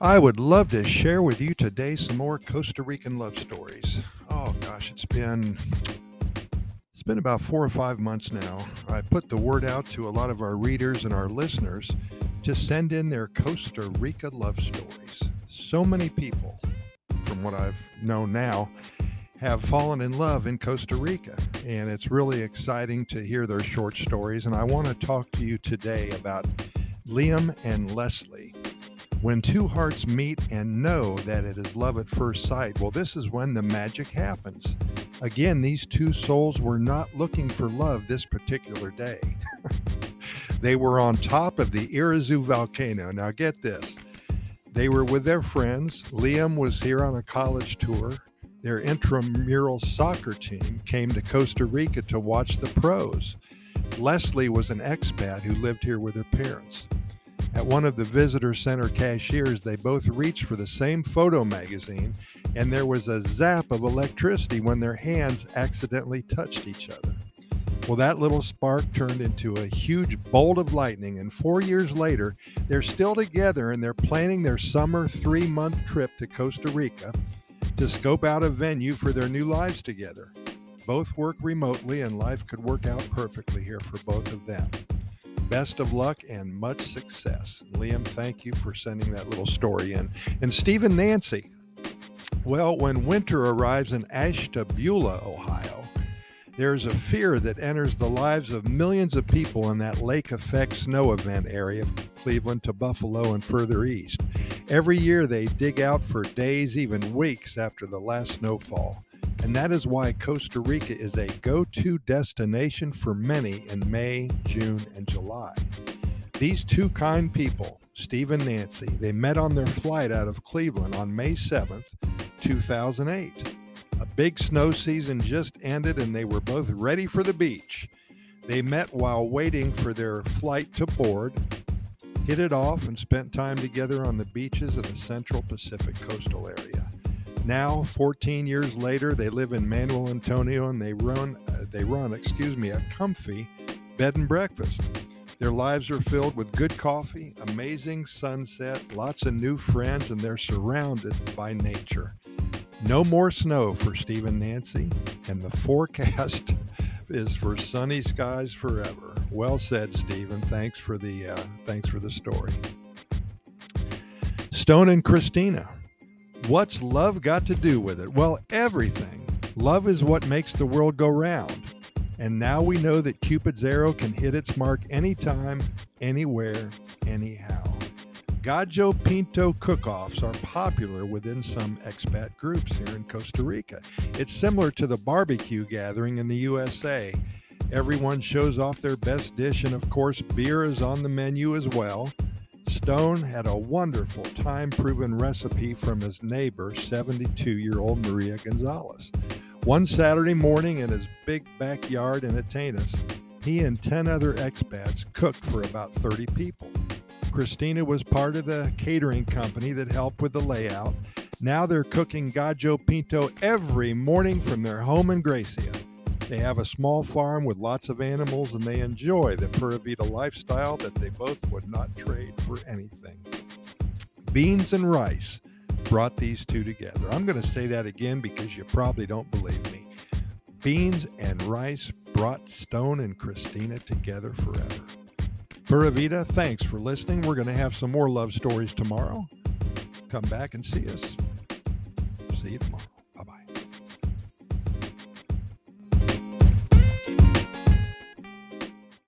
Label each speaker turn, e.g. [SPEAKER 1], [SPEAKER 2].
[SPEAKER 1] I would love to share with you today some more Costa Rican love stories. Oh gosh, it's been it's been about 4 or 5 months now. I put the word out to a lot of our readers and our listeners to send in their Costa Rica love stories. So many people from what I've known now have fallen in love in Costa Rica and it's really exciting to hear their short stories and I want to talk to you today about Liam and Leslie when two hearts meet and know that it is love at first sight, well, this is when the magic happens. Again, these two souls were not looking for love this particular day. they were on top of the Irazu volcano. Now, get this. They were with their friends. Liam was here on a college tour. Their intramural soccer team came to Costa Rica to watch the pros. Leslie was an expat who lived here with her parents. At one of the visitor center cashiers, they both reached for the same photo magazine, and there was a zap of electricity when their hands accidentally touched each other. Well, that little spark turned into a huge bolt of lightning, and four years later, they're still together and they're planning their summer three month trip to Costa Rica to scope out a venue for their new lives together. Both work remotely, and life could work out perfectly here for both of them. Best of luck and much success. Liam, thank you for sending that little story in. And Stephen Nancy. Well, when winter arrives in Ashtabula, Ohio, there's a fear that enters the lives of millions of people in that lake effect snow event area from Cleveland to Buffalo and further east. Every year they dig out for days, even weeks after the last snowfall and that is why Costa Rica is a go to destination for many in May, June, and July. These two kind people, Steve and Nancy, they met on their flight out of Cleveland on May 7th, 2008. A big snow season just ended and they were both ready for the beach. They met while waiting for their flight to board, hit it off, and spent time together on the beaches of the Central Pacific coastal area. Now, 14 years later, they live in Manuel Antonio and they run, uh, they run, excuse me, a comfy bed and breakfast. Their lives are filled with good coffee, amazing sunset, lots of new friends, and they're surrounded by nature. No more snow for Steve and Nancy, and the forecast is for sunny skies forever. Well said, Stephen. Thanks for the uh, thanks for the story. Stone and Christina What's love got to do with it? Well, everything. Love is what makes the world go round. And now we know that Cupid's arrow can hit its mark anytime, anywhere, anyhow. Gallo Pinto cook-offs are popular within some expat groups here in Costa Rica. It's similar to the barbecue gathering in the USA. Everyone shows off their best dish, and of course, beer is on the menu as well. Stone had a wonderful time proven recipe from his neighbor, 72 year old Maria Gonzalez. One Saturday morning in his big backyard in Atenas, he and 10 other expats cooked for about 30 people. Christina was part of the catering company that helped with the layout. Now they're cooking Gallo pinto every morning from their home in Grecia. They have a small farm with lots of animals and they enjoy the Pura Vida lifestyle that they both would not trade for anything. Beans and rice brought these two together. I'm going to say that again because you probably don't believe me. Beans and rice brought Stone and Christina together forever. Pura Vida, thanks for listening. We're going to have some more love stories tomorrow. Come back and see us.